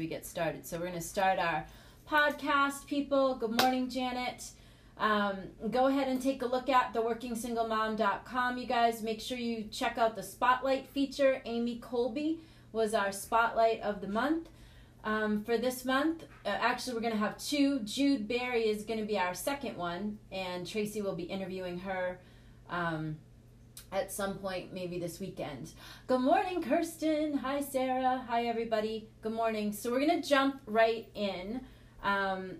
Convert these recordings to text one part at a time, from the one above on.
we get started. So we're going to start our podcast, people. Good morning, Janet. Um, go ahead and take a look at theworkingsinglemom.com, you guys. Make sure you check out the spotlight feature. Amy Colby was our spotlight of the month. Um, for this month, uh, actually, we're going to have two. Jude Barry is going to be our second one, and Tracy will be interviewing her. Um, at some point, maybe this weekend. Good morning, Kirsten. Hi, Sarah. Hi, everybody. Good morning. So, we're going to jump right in. Um,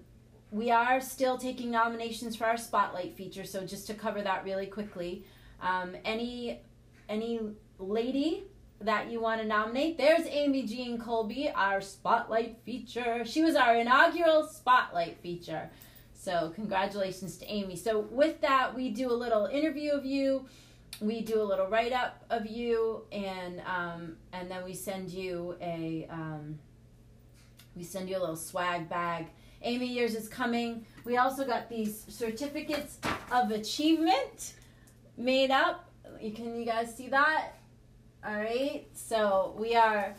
we are still taking nominations for our spotlight feature, so just to cover that really quickly, um, any any lady that you want to nominate, there's Amy Jean Colby, our spotlight feature. She was our inaugural spotlight feature. So congratulations to Amy. So with that, we do a little interview of you we do a little write up of you, and um, and then we send you a um, we send you a little swag bag. Amy yours is coming. We also got these certificates of achievement made up. You can you guys see that? All right. So we are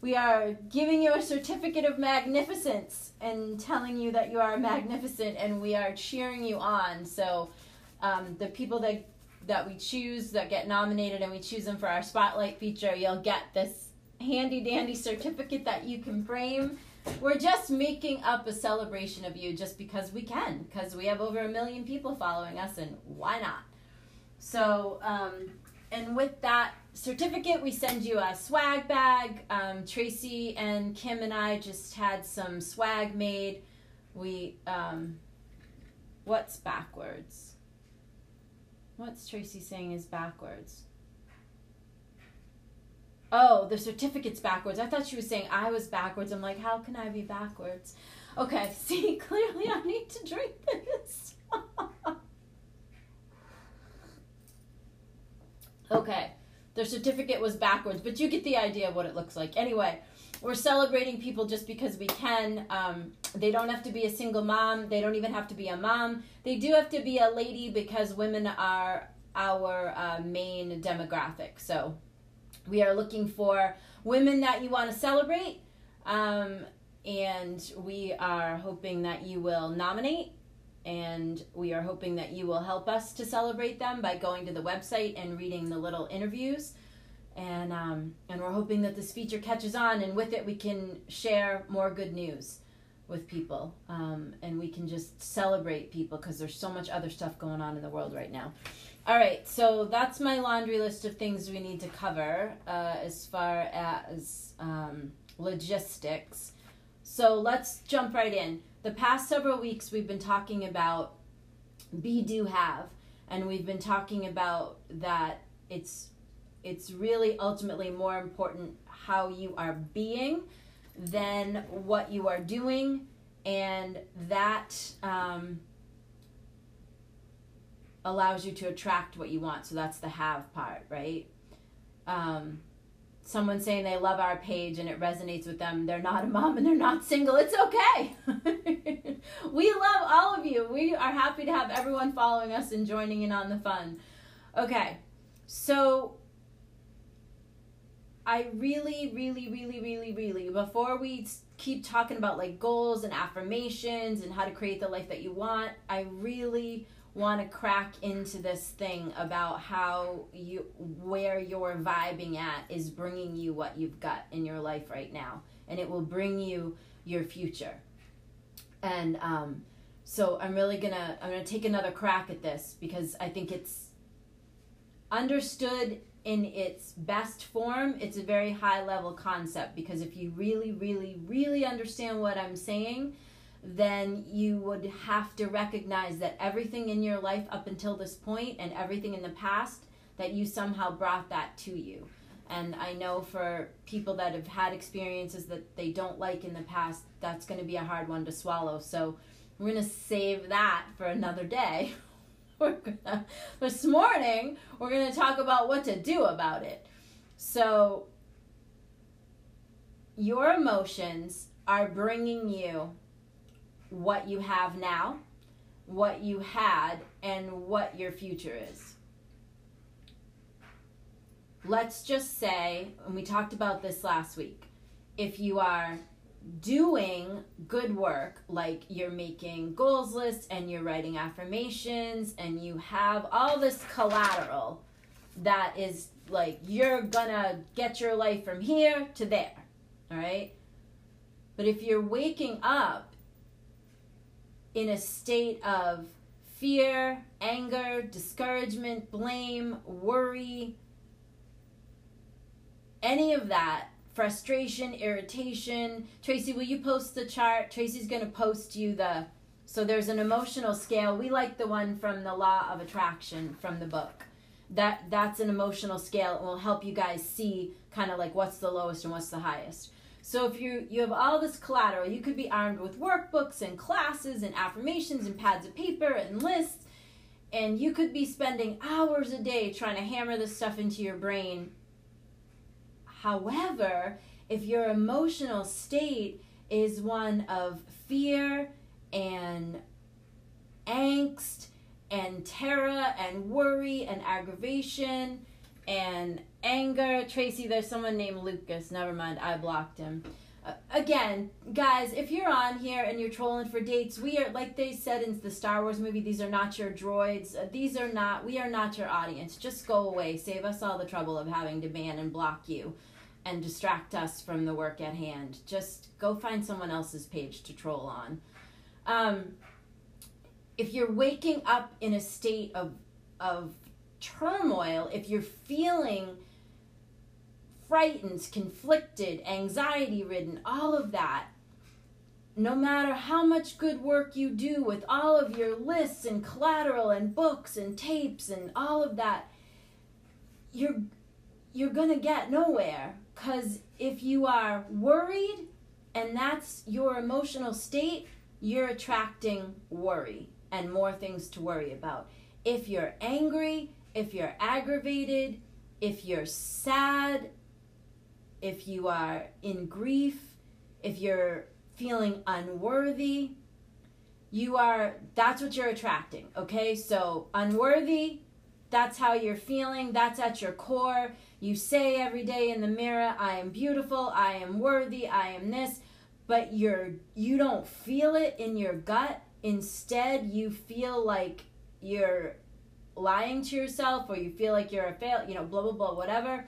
we are giving you a certificate of magnificence and telling you that you are magnificent, and we are cheering you on. So um, the people that that we choose that get nominated and we choose them for our spotlight feature, you'll get this handy dandy certificate that you can frame. We're just making up a celebration of you just because we can, because we have over a million people following us, and why not? So, um, and with that certificate, we send you a swag bag. Um, Tracy and Kim and I just had some swag made. We, um, what's backwards? What's Tracy saying is backwards? Oh, the certificate's backwards. I thought she was saying I was backwards. I'm like, how can I be backwards? Okay, see, clearly I need to drink this. okay, the certificate was backwards, but you get the idea of what it looks like. Anyway, we're celebrating people just because we can. Um, they don't have to be a single mom. They don't even have to be a mom. They do have to be a lady because women are our uh, main demographic. So we are looking for women that you want to celebrate. Um, and we are hoping that you will nominate and we are hoping that you will help us to celebrate them by going to the website and reading the little interviews and um, and we're hoping that this feature catches on, and with it we can share more good news with people, um, and we can just celebrate people because there's so much other stuff going on in the world right now. All right, so that's my laundry list of things we need to cover uh, as far as um, logistics. So let's jump right in. The past several weeks we've been talking about be do have, and we've been talking about that it's it's really ultimately more important how you are being than what you are doing. And that um, allows you to attract what you want. So that's the have part right? Um, someone saying they love our page and it resonates with them they're not a mom and they're not single. It's okay. We love all of you. We are happy to have everyone following us and joining in on the fun. Okay. So I really, really, really, really, really, before we keep talking about like goals and affirmations and how to create the life that you want, I really want to crack into this thing about how you, where you're vibing at is bringing you what you've got in your life right now. And it will bring you your future. And, um, so I'm really gonna I'm gonna take another crack at this because I think it's understood in its best form, it's a very high level concept because if you really, really, really understand what I'm saying, then you would have to recognize that everything in your life up until this point and everything in the past, that you somehow brought that to you. And I know for people that have had experiences that they don't like in the past, that's going to be a hard one to swallow. So we're going to save that for another day. gonna, this morning we're going to talk about what to do about it. So, your emotions are bringing you what you have now, what you had, and what your future is. Let's just say, and we talked about this last week, if you are doing good work like you're making goals lists and you're writing affirmations and you have all this collateral that is like you're gonna get your life from here to there all right? But if you're waking up in a state of fear anger discouragement blame worry any of that frustration, irritation. Tracy, will you post the chart? Tracy's going to post you the. So there's an emotional scale. We like the one from the Law of Attraction from the book. That that's an emotional scale and will help you guys see kind of like what's the lowest and what's the highest. So if you you have all this collateral, you could be armed with workbooks and classes and affirmations and pads of paper and lists and you could be spending hours a day trying to hammer this stuff into your brain However, if your emotional state is one of fear and angst and terror and worry and aggravation and anger. Tracy, there's someone named Lucas. Never mind, I blocked him. Uh, again, guys, if you're on here and you're trolling for dates, we are like they said in the Star Wars movie. These are not your droids. Uh, these are not. We are not your audience. Just go away. Save us all the trouble of having to ban and block you and distract us from the work at hand. Just go find someone else's page to troll on. Um, if you're waking up in a state of of turmoil, if you're feeling frightened, conflicted, anxiety ridden, all of that, no matter how much good work you do with all of your lists and collateral and books and tapes and all of that, you're you're going to get nowhere because if you are worried and that's your emotional state, you're attracting worry and more things to worry about. If you're angry, if you're aggravated, if you're sad, if you are in grief, if you're feeling unworthy, you are that's what you're attracting, okay? So unworthy, that's how you're feeling, that's at your core. You say every day in the mirror, I am beautiful, I am worthy, I am this, but you're you don't feel it in your gut. Instead, you feel like you're lying to yourself or you feel like you're a fail, you know, blah blah blah whatever.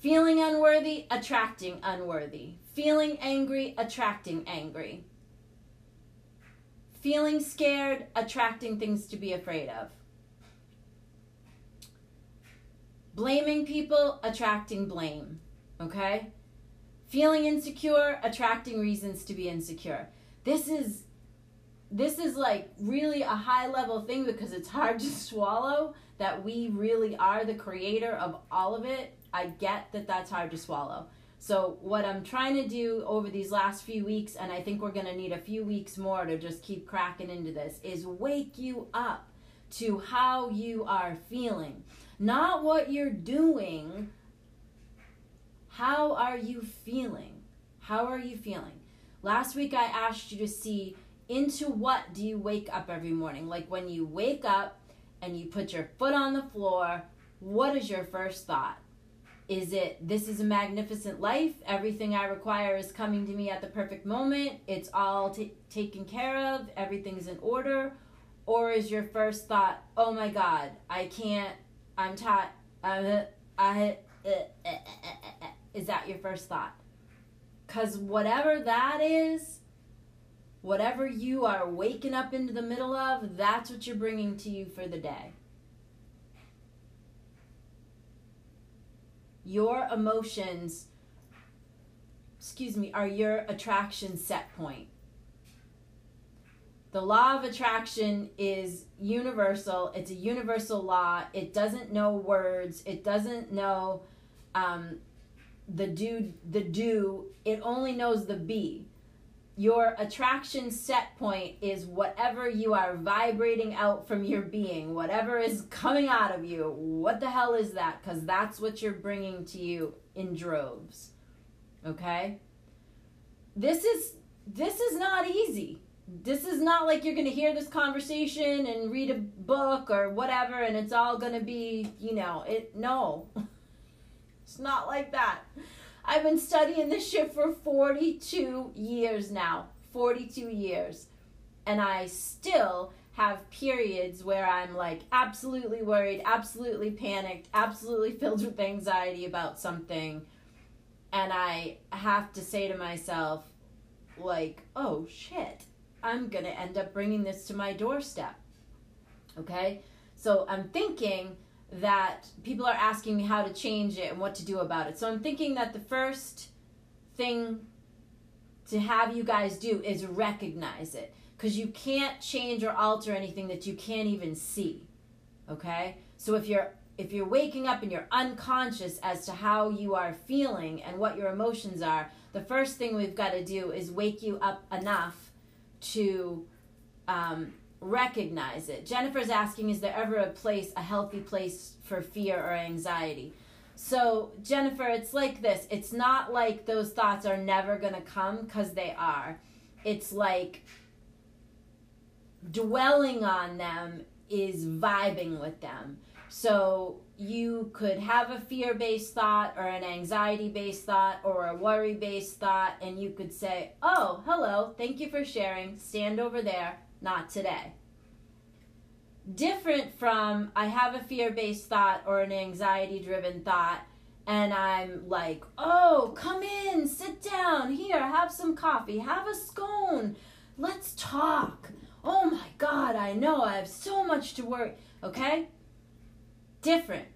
Feeling unworthy, attracting unworthy. Feeling angry, attracting angry. Feeling scared, attracting things to be afraid of. Blaming people, attracting blame. Okay? Feeling insecure, attracting reasons to be insecure. This is this is like really a high level thing because it's hard to swallow that we really are the creator of all of it. I get that that's hard to swallow. So, what I'm trying to do over these last few weeks, and I think we're going to need a few weeks more to just keep cracking into this, is wake you up to how you are feeling not what you're doing. How are you feeling? How are you feeling? Last week I asked you to see into what do you wake up every morning? Like when you wake up and you put your foot on the floor, what is your first thought? Is it, this is a magnificent life? Everything I require is coming to me at the perfect moment. It's all t- taken care of. Everything's in order. Or is your first thought, oh my God, I can't I'm tired. Uh, I, uh, uh, is that your first thought? Because whatever that is, whatever you are waking up into the middle of, that's what you're bringing to you for the day. Your emotions, excuse me, are your attraction set point. The law of attraction is universal. It's a universal law. It doesn't know words. It doesn't know um, the do the do. It only knows the be. Your attraction set point is whatever you are vibrating out from your being, whatever is coming out of you. What the hell is that? Because that's what you're bringing to you in droves. Okay? This is this is not easy this is not like you're going to hear this conversation and read a book or whatever and it's all going to be, you know, it no. it's not like that. I've been studying this shit for 42 years now. 42 years. And I still have periods where I'm like absolutely worried, absolutely panicked, absolutely filled with anxiety about something. And I have to say to myself, like, oh shit, I'm going to end up bringing this to my doorstep. Okay? So I'm thinking that people are asking me how to change it and what to do about it. So I'm thinking that the first thing to have you guys do is recognize it because you can't change or alter anything that you can't even see. Okay? So if you're if you're waking up and you're unconscious as to how you are feeling and what your emotions are, the first thing we've got to do is wake you up enough to um, recognize it. Jennifer's asking, is there ever a place, a healthy place for fear or anxiety? So, Jennifer, it's like this. It's not like those thoughts are never going to come because they are. It's like dwelling on them is vibing with them. So, you could have a fear based thought or an anxiety based thought or a worry based thought, and you could say, Oh, hello, thank you for sharing. Stand over there not today. Different from I have a fear based thought or an anxiety driven thought, and I'm like, oh, come in, sit down, here, have some coffee, have a scone, let's talk. Oh my God, I know, I have so much to worry. Okay? Different.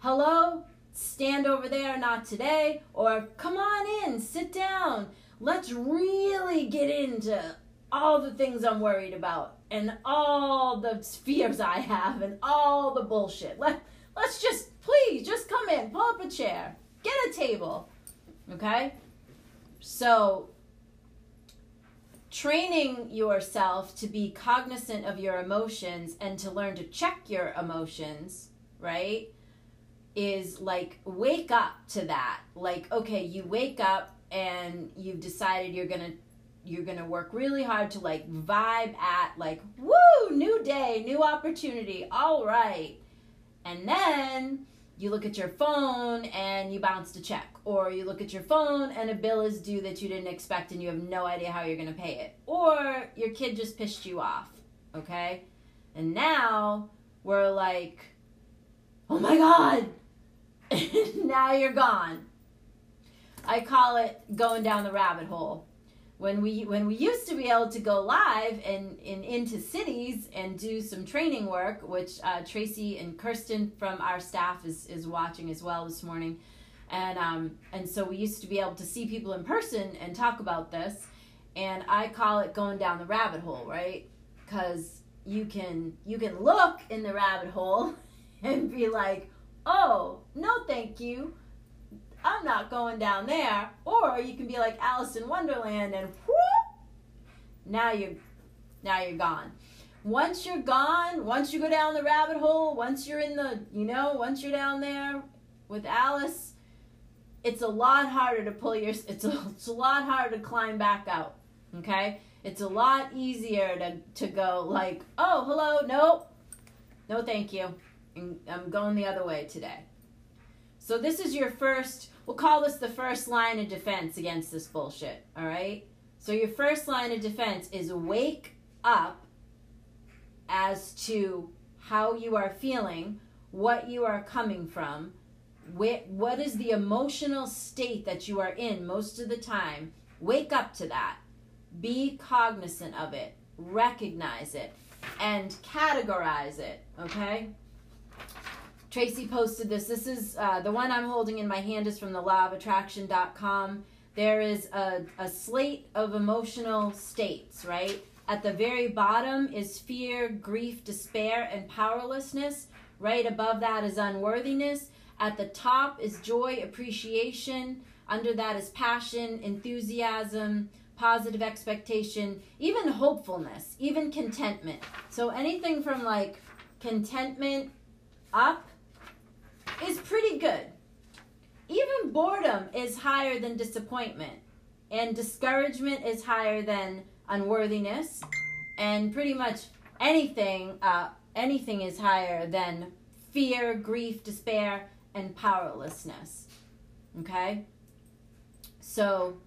Hello? Stand over there, not today. Or come on in, sit down. Let's really get into all the things I'm worried about and all the fears I have and all the bullshit. Let, let's just, please, just come in, pull up a chair, get a table. Okay? So, training yourself to be cognizant of your emotions and to learn to check your emotions, right? Is like wake up to that. Like, okay, you wake up and you've decided you're going to you're gonna work really hard to like vibe at like woo new day new opportunity all right and then you look at your phone and you bounce a check or you look at your phone and a bill is due that you didn't expect and you have no idea how you're gonna pay it or your kid just pissed you off okay and now we're like oh my god. Now you're gone. I call it going down the rabbit hole. When we when we used to be able to go live and, and into cities and do some training work, which uh, Tracy and Kirsten from our staff is, is watching as well this morning, and um, and so we used to be able to see people in person and talk about this, and I call it going down the rabbit hole, right? Because you can you can look in the rabbit hole and be like, oh no, thank you I'm not going down there. Or you can be like Alice in Wonderland and whoop, now you're now you're gone. Once you're gone, once you go down the rabbit hole, once you're in the, you know, once you're down there with Alice, it's a lot harder to pull your it's a, it's a lot harder to climb back out. Okay? It's a lot easier to to go like, "Oh, hello. Nope. No, thank you. I'm going the other way today." So this is your first, we'll call this the first line of defense against this bullshit, all right? So your first line of defense is wake up as to how you are feeling, what you are coming from, what is the emotional state that you are in most of the time. Wake up to that. Be cognizant of it. Recognize it. And categorize it, okay? Tracy posted this. This is uh, the one I'm holding in my hand is from the lawofattraction.com. There is a, a slate of emotional states, right? At the very bottom is fear, grief, despair, and powerlessness. Right above that is unworthiness. At the top is joy, appreciation. Under that is passion, enthusiasm, positive expectation, even hopefulness, even contentment. So anything from like contentment up is pretty good. Even boredom is higher than disappointment, and discouragement is higher than unworthiness, and pretty much anything uh, anything is higher than fear, grief, despair, and powerlessness. Okay? So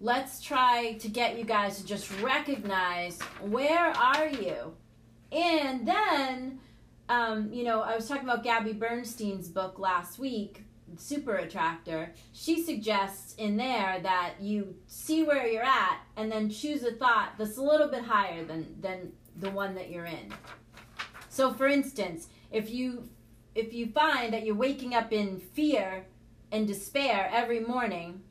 let's try to get you guys to just recognize where are you? And then, um, you know, I was talking about Gabby Bernstein's book last week, Super Attractor. She suggests in there that you see where you're at and then choose a thought that's a little bit higher than, than the one that you're in. So for instance, if you if you find that you're waking up in fear and despair every morning,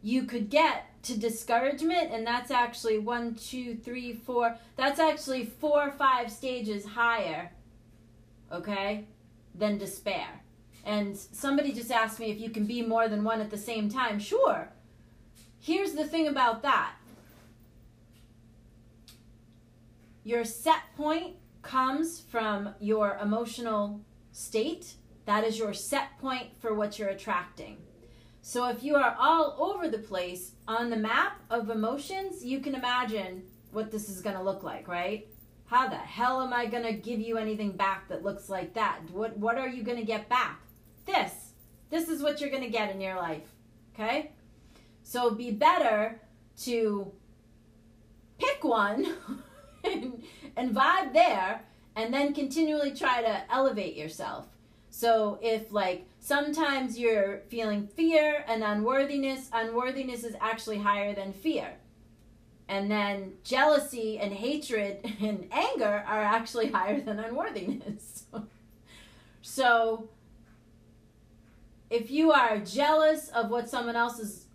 you could get to discouragement, and that's actually one, two, three, four. That's actually four or five stages higher, okay, than despair. And somebody just asked me if you can be more than one at the same time. Sure. Here's the thing about that your set point comes from your emotional state. That is your set point for what you're attracting. So if you are all over the place on the map of emotions, you can imagine what this is going to look like, right? How the hell am I going to give you anything back that looks like that? What what are you going to get back? This. This is what you're going to get in your life. Okay? So it'd be better to pick one and, and vibe there and then continually try to elevate yourself. So if like sometimes you're feeling fear and unworthiness, unworthiness is actually higher than fear. And then jealousy and hatred and anger are actually higher than unworthiness. so if you are jealous of what someone else's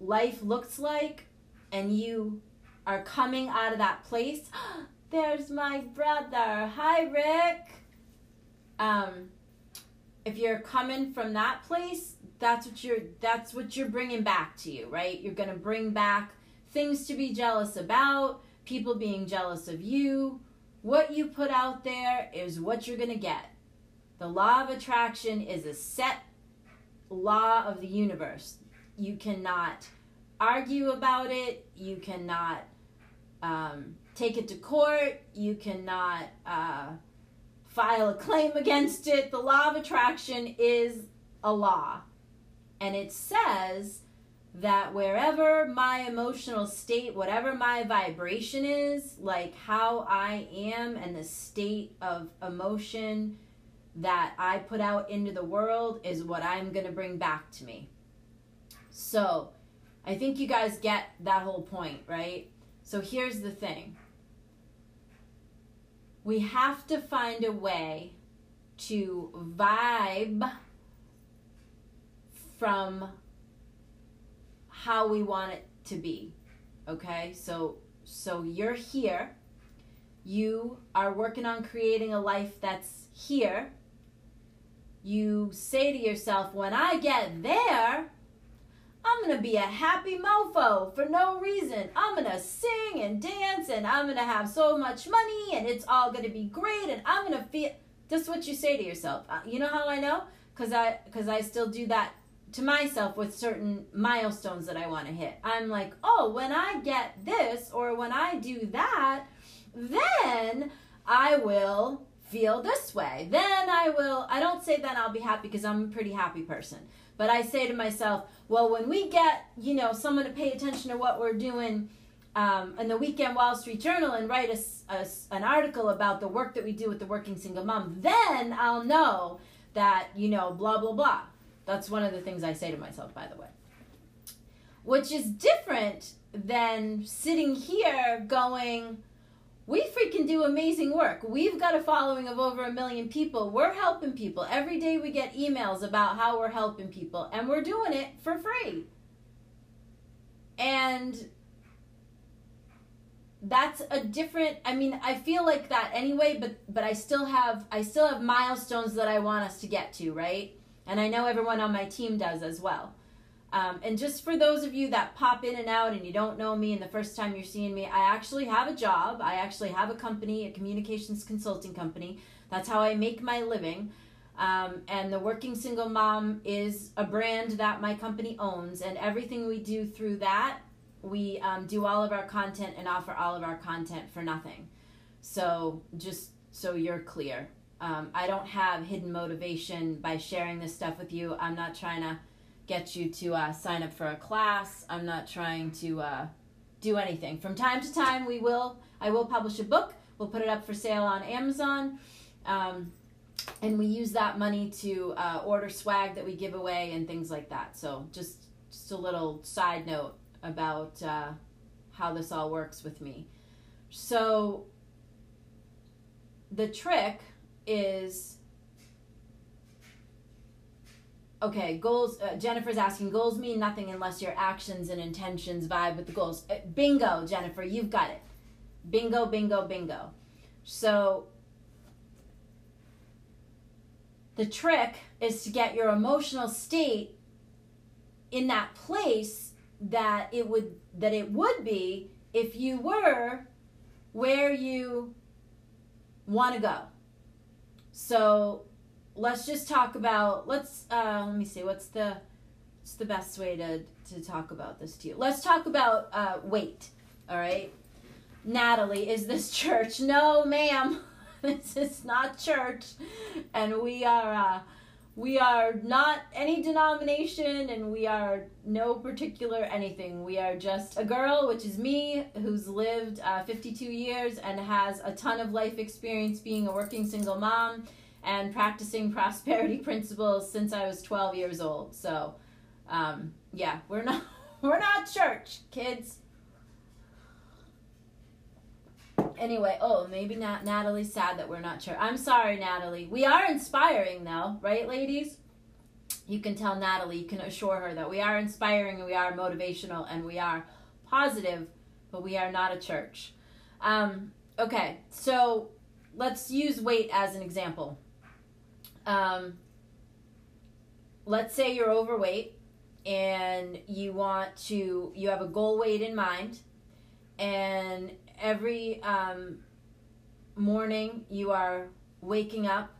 life looks like and you are coming out of that place, there's my brother. Hi, Rick. Um, if you're coming from that place, that's what you're that's what you're bringing back to you, right? You're going to bring back things to be jealous about, people being jealous of you. What you put out there is what you're going to get. The law of attraction is a set law of the universe. You cannot argue about it. You cannot um, take it to court. You cannot uh, file a claim against it. The law of attraction is a law. And it says that wherever my emotional state, whatever my vibration is, like how I am and the state of emotion that I put out into the world is what I'm going to bring back to me. So, I think you guys get that whole point, right? So, here's the thing we have to find a way to vibe from how we want it to be okay so so you're here you are working on creating a life that's here you say to yourself when i get there I'm gonna be a happy mofo for no reason. I'm gonna sing and dance and I'm gonna have so much money and it's all gonna be great and I'm gonna feel. That's what you say to yourself. Uh, you know how I know? Cause I, cause I still do that to myself with certain milestones that I want to hit. I'm like, oh, when I get this or when I do that, then I will feel this way. Then I will. I don't say then I'll be happy because I'm a pretty happy person. But I say to myself, well, when we get, you know, someone to pay attention to what we're doing um, in the Weekend Wall Street Journal and write a, an article about the work that we do with the working single mom, then I'll know that, you know, blah, blah, blah. That's one of the things I say to myself, by the way. Which is different than sitting here going, we freaking do amazing work. We've got a following of over a million people. We're helping people. Every day we get emails about how we're helping people, and we're doing it for free. And that's a different i mean i feel like that anyway but but i still have i still have milestones that i want us to get to right and i know everyone on my team does as well um, and just for those of you that pop in and out and you don't know me and the first time you're seeing me, I actually have a job. I actually have a company, a communications consulting company. That's how I make my living. Um, and the Working Single Mom is a brand that my company owns. And everything we do through that, we um, do all of our content and offer all of our content for nothing. So just so you're clear. Um, I don't have hidden motivation by sharing this stuff with you. I'm not trying to get you to uh, sign up for a class. I'm not trying to uh, do anything. From time to time, we will. I will publish a book. We'll put it up for sale on Amazon. Um, and we use that money to uh, order swag that we give away and things like that. So just just a little side note about uh, how this all works with me. So the trick is okay goals uh, jennifer's asking goals mean nothing unless your actions and intentions vibe with the goals. Uh, bingo jennifer you've got it. Bingo bingo bingo. So the trick is to get your emotional state in that place that it would that it would be if you were where you want to go. So let's just talk about let's uh, let me see what's the what's the best way to to talk about this to you. Let's talk about uh, weight. All right, Natalie, is this church? No, ma'am, this is not church, and we are. Uh, we are not any denomination and we are no particular anything. We are just a girl, which is me, who's lived uh, 52 years and has a ton of life experience being a working single mom and practicing prosperity principles since I was 12 years old. So, um, yeah, we're not we're not church, kids. Anyway, oh, maybe not Natalie's sad that we're not sure. I'm sorry, Natalie. We are inspiring though, right, ladies? You can tell Natalie, you can assure her that we are inspiring and we are motivational and we are positive, but we are not a church. Um, okay, so let's use weight as an example. Um, let's say you're overweight and you want to, you have a goal weight in mind and every um, morning you are waking up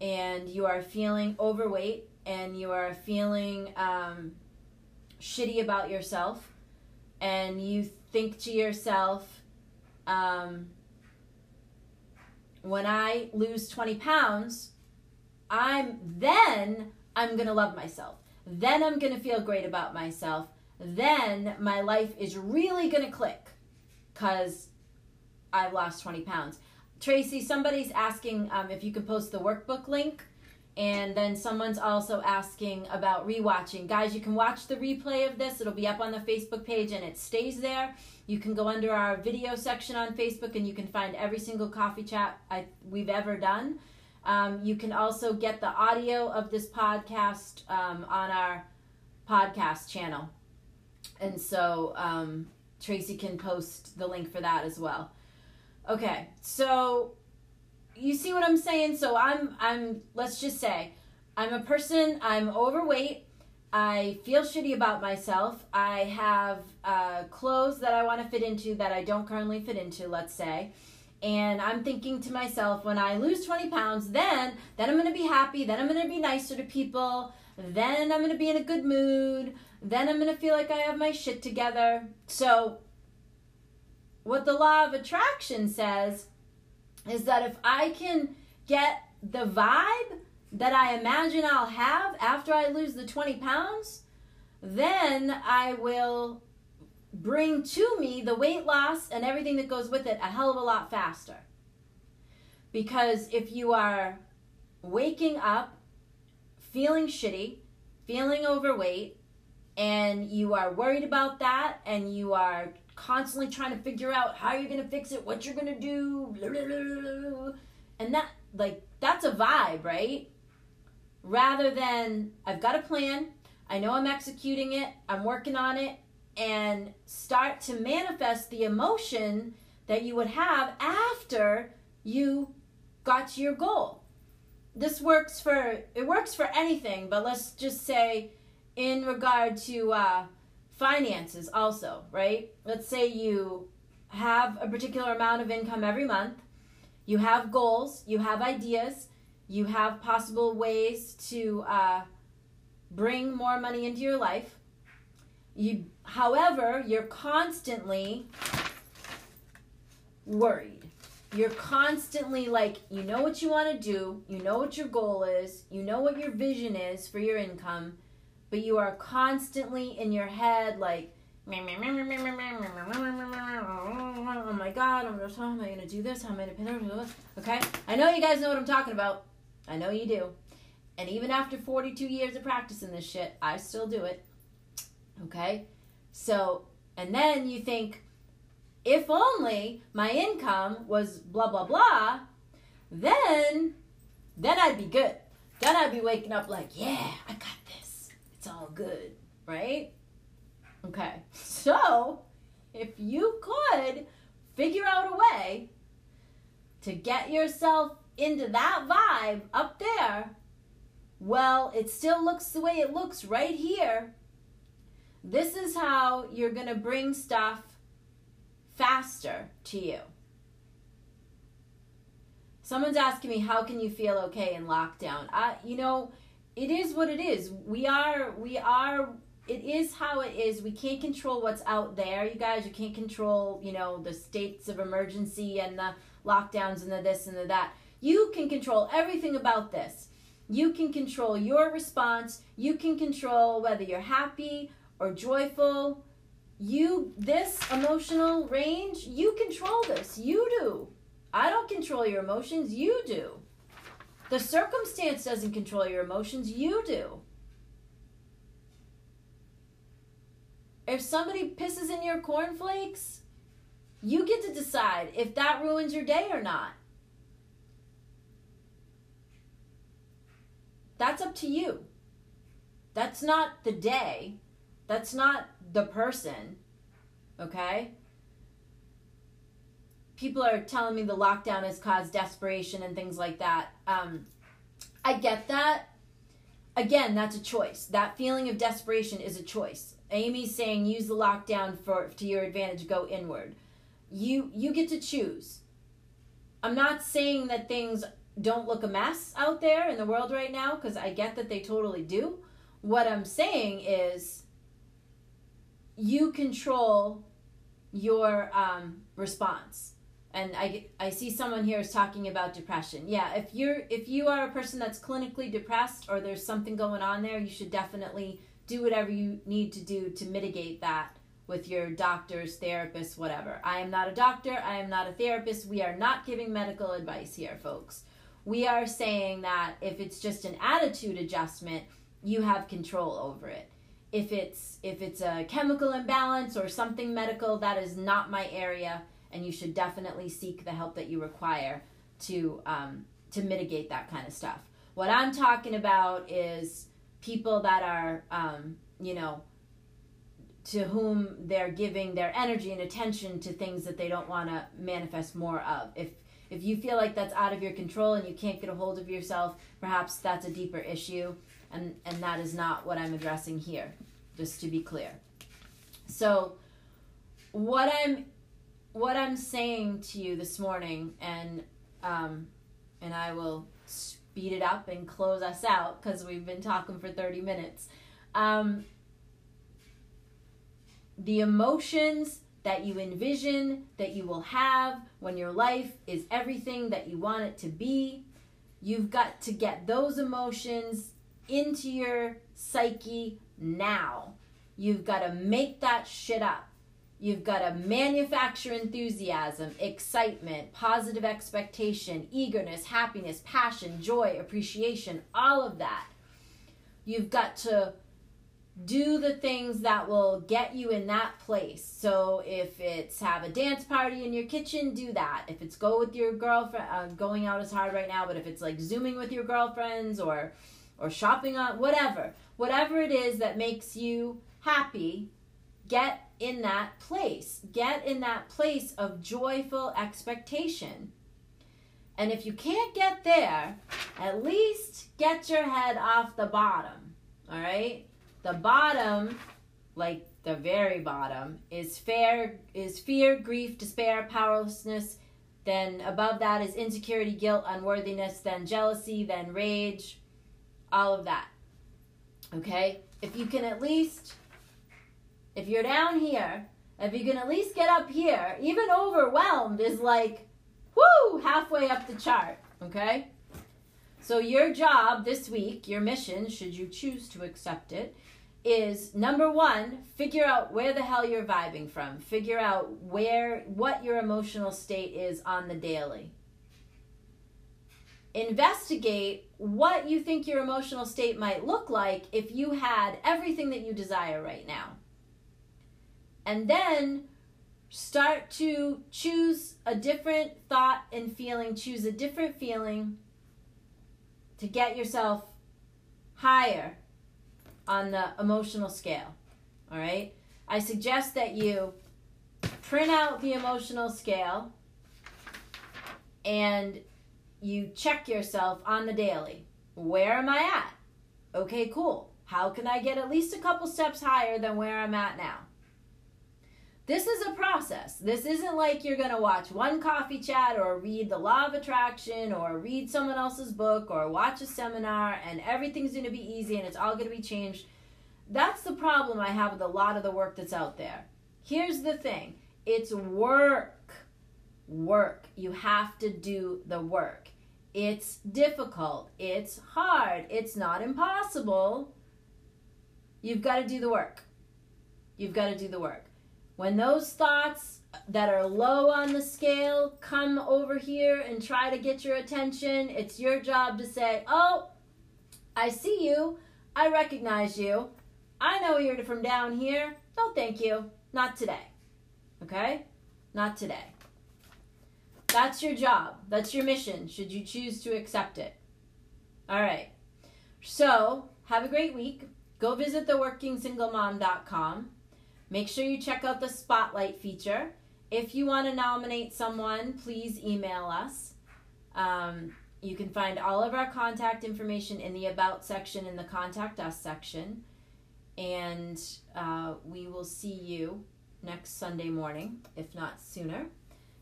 and you are feeling overweight and you are feeling um, shitty about yourself and you think to yourself um, when i lose 20 pounds i'm then i'm gonna love myself. Then i'm gonna feel great about myself. Then my life is really gonna click because I've lost 20 pounds. Tracy, somebody's asking um, if you can post the workbook link. And then someone's also asking about rewatching. Guys, you can watch the replay of this. It'll be up on the Facebook page and it stays there. You can go under our video section on Facebook and you can find every single coffee chat I, we've ever done. Um, you can also get the audio of this podcast um, on our podcast channel. And so um, Tracy can post the link for that as well. Okay, so you see what I'm saying? So I'm I'm let's just say I'm a person, I'm overweight, I feel shitty about myself. I have uh, clothes that I want to fit into that I don't currently fit into, let's say. And I'm thinking to myself, when I lose 20 pounds, then then I'm gonna be happy, then I'm gonna be nicer to people, then I'm gonna be in a good mood, then I'm gonna feel like I have my shit together. So, what the law of attraction says is that if I can get the vibe that I imagine I'll have after I lose the 20 pounds, then I will bring to me the weight loss and everything that goes with it a hell of a lot faster. Because if you are waking up feeling shitty, feeling overweight, and you are worried about that and you are constantly trying to figure out how you're going to fix it, what you're going to do, blah, blah, blah, and that like that's a vibe, right? Rather than I've got a plan, I know I'm executing it, I'm working on it and start to manifest the emotion that you would have after you got to your goal. This works for it works for anything, but let's just say in regard to uh, finances also, right? Let's say you have a particular amount of income every month, you have goals, you have ideas, you have possible ways to uh, bring more money into your life. You, however, you're constantly worried. You're constantly like, you know what you want to do, you know what your goal is, you know what your vision is for your income, but you are constantly in your head like oh my god, I'm gonna, how am I gonna do this? How am I gonna do this? Okay? I know you guys know what I'm talking about. I know you do. And even after 42 years of practicing this shit, I still do it. Okay? So, and then you think, if only my income was blah blah blah, then then I'd be good. Then I'd be waking up like, yeah, I got this. It's all good, right? Okay. So, if you could figure out a way to get yourself into that vibe up there, well, it still looks the way it looks right here. This is how you're going to bring stuff faster to you. Someone's asking me, how can you feel okay in lockdown? I, you know, it is what it is. We are, we are, it is how it is. We can't control what's out there, you guys. You can't control, you know, the states of emergency and the lockdowns and the this and the that. You can control everything about this. You can control your response. You can control whether you're happy or joyful. You, this emotional range, you control this. You do. I don't control your emotions, you do. The circumstance doesn't control your emotions, you do. If somebody pisses in your cornflakes, you get to decide if that ruins your day or not. That's up to you. That's not the day. That's not the person. Okay? People are telling me the lockdown has caused desperation and things like that. Um, I get that. Again, that's a choice. That feeling of desperation is a choice. Amy's saying use the lockdown for to your advantage. Go inward. You you get to choose. I'm not saying that things don't look a mess out there in the world right now because I get that they totally do. What I'm saying is you control your um, response and I, I see someone here is talking about depression. Yeah if you're if you are a person that's clinically depressed or there's something going on there you should definitely do whatever you need to do to mitigate that with your doctors therapists whatever. I am not a doctor. I am not a therapist. We are not giving medical advice here folks. We are saying that if it's just an attitude adjustment you have control over it. If it's if it's a chemical imbalance or something medical that is not my area and you should definitely seek the help that you require to um, to mitigate that kind of stuff. What I'm talking about is people that are, um, you know, to whom they're giving their energy and attention to things that they don't want to manifest more of. If if you feel like that's out of your control and you can't get a hold of yourself, perhaps that's a deeper issue, and and that is not what I'm addressing here. Just to be clear. So, what I'm what I'm saying to you this morning, and um, and I will speed it up and close us out because we've been talking for 30 minutes. Um, the emotions that you envision that you will have when your life is everything that you want it to be, you've got to get those emotions into your psyche now. You've got to make that shit up. You've got to manufacture enthusiasm, excitement, positive expectation, eagerness, happiness, passion, joy, appreciation, all of that. You've got to do the things that will get you in that place. So if it's have a dance party in your kitchen, do that. If it's go with your girlfriend, uh, going out is hard right now, but if it's like zooming with your girlfriends or or shopping on whatever, whatever it is that makes you happy, get in that place. Get in that place of joyful expectation. And if you can't get there, at least get your head off the bottom. All right? The bottom, like the very bottom, is fear, is fear, grief, despair, powerlessness. Then above that is insecurity, guilt, unworthiness, then jealousy, then rage, all of that. Okay? If you can at least if you're down here, if you can at least get up here, even overwhelmed is like, whoo, halfway up the chart, okay? So, your job this week, your mission, should you choose to accept it, is number one, figure out where the hell you're vibing from. Figure out where, what your emotional state is on the daily. Investigate what you think your emotional state might look like if you had everything that you desire right now. And then start to choose a different thought and feeling, choose a different feeling to get yourself higher on the emotional scale. All right? I suggest that you print out the emotional scale and you check yourself on the daily. Where am I at? Okay, cool. How can I get at least a couple steps higher than where I'm at now? This is a process. This isn't like you're going to watch one coffee chat or read The Law of Attraction or read someone else's book or watch a seminar and everything's going to be easy and it's all going to be changed. That's the problem I have with a lot of the work that's out there. Here's the thing it's work. Work. You have to do the work. It's difficult. It's hard. It's not impossible. You've got to do the work. You've got to do the work. When those thoughts that are low on the scale come over here and try to get your attention, it's your job to say, Oh, I see you. I recognize you. I know you're from down here. No, thank you. Not today. Okay? Not today. That's your job. That's your mission, should you choose to accept it. All right. So, have a great week. Go visit theworkingsinglemom.com. Make sure you check out the spotlight feature. If you want to nominate someone, please email us. Um, you can find all of our contact information in the About section in the Contact Us section. And uh, we will see you next Sunday morning, if not sooner.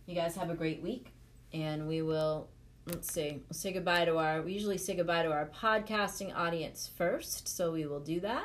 You guys have a great week, and we will. Let's see. We'll say goodbye to our. We usually say goodbye to our podcasting audience first, so we will do that.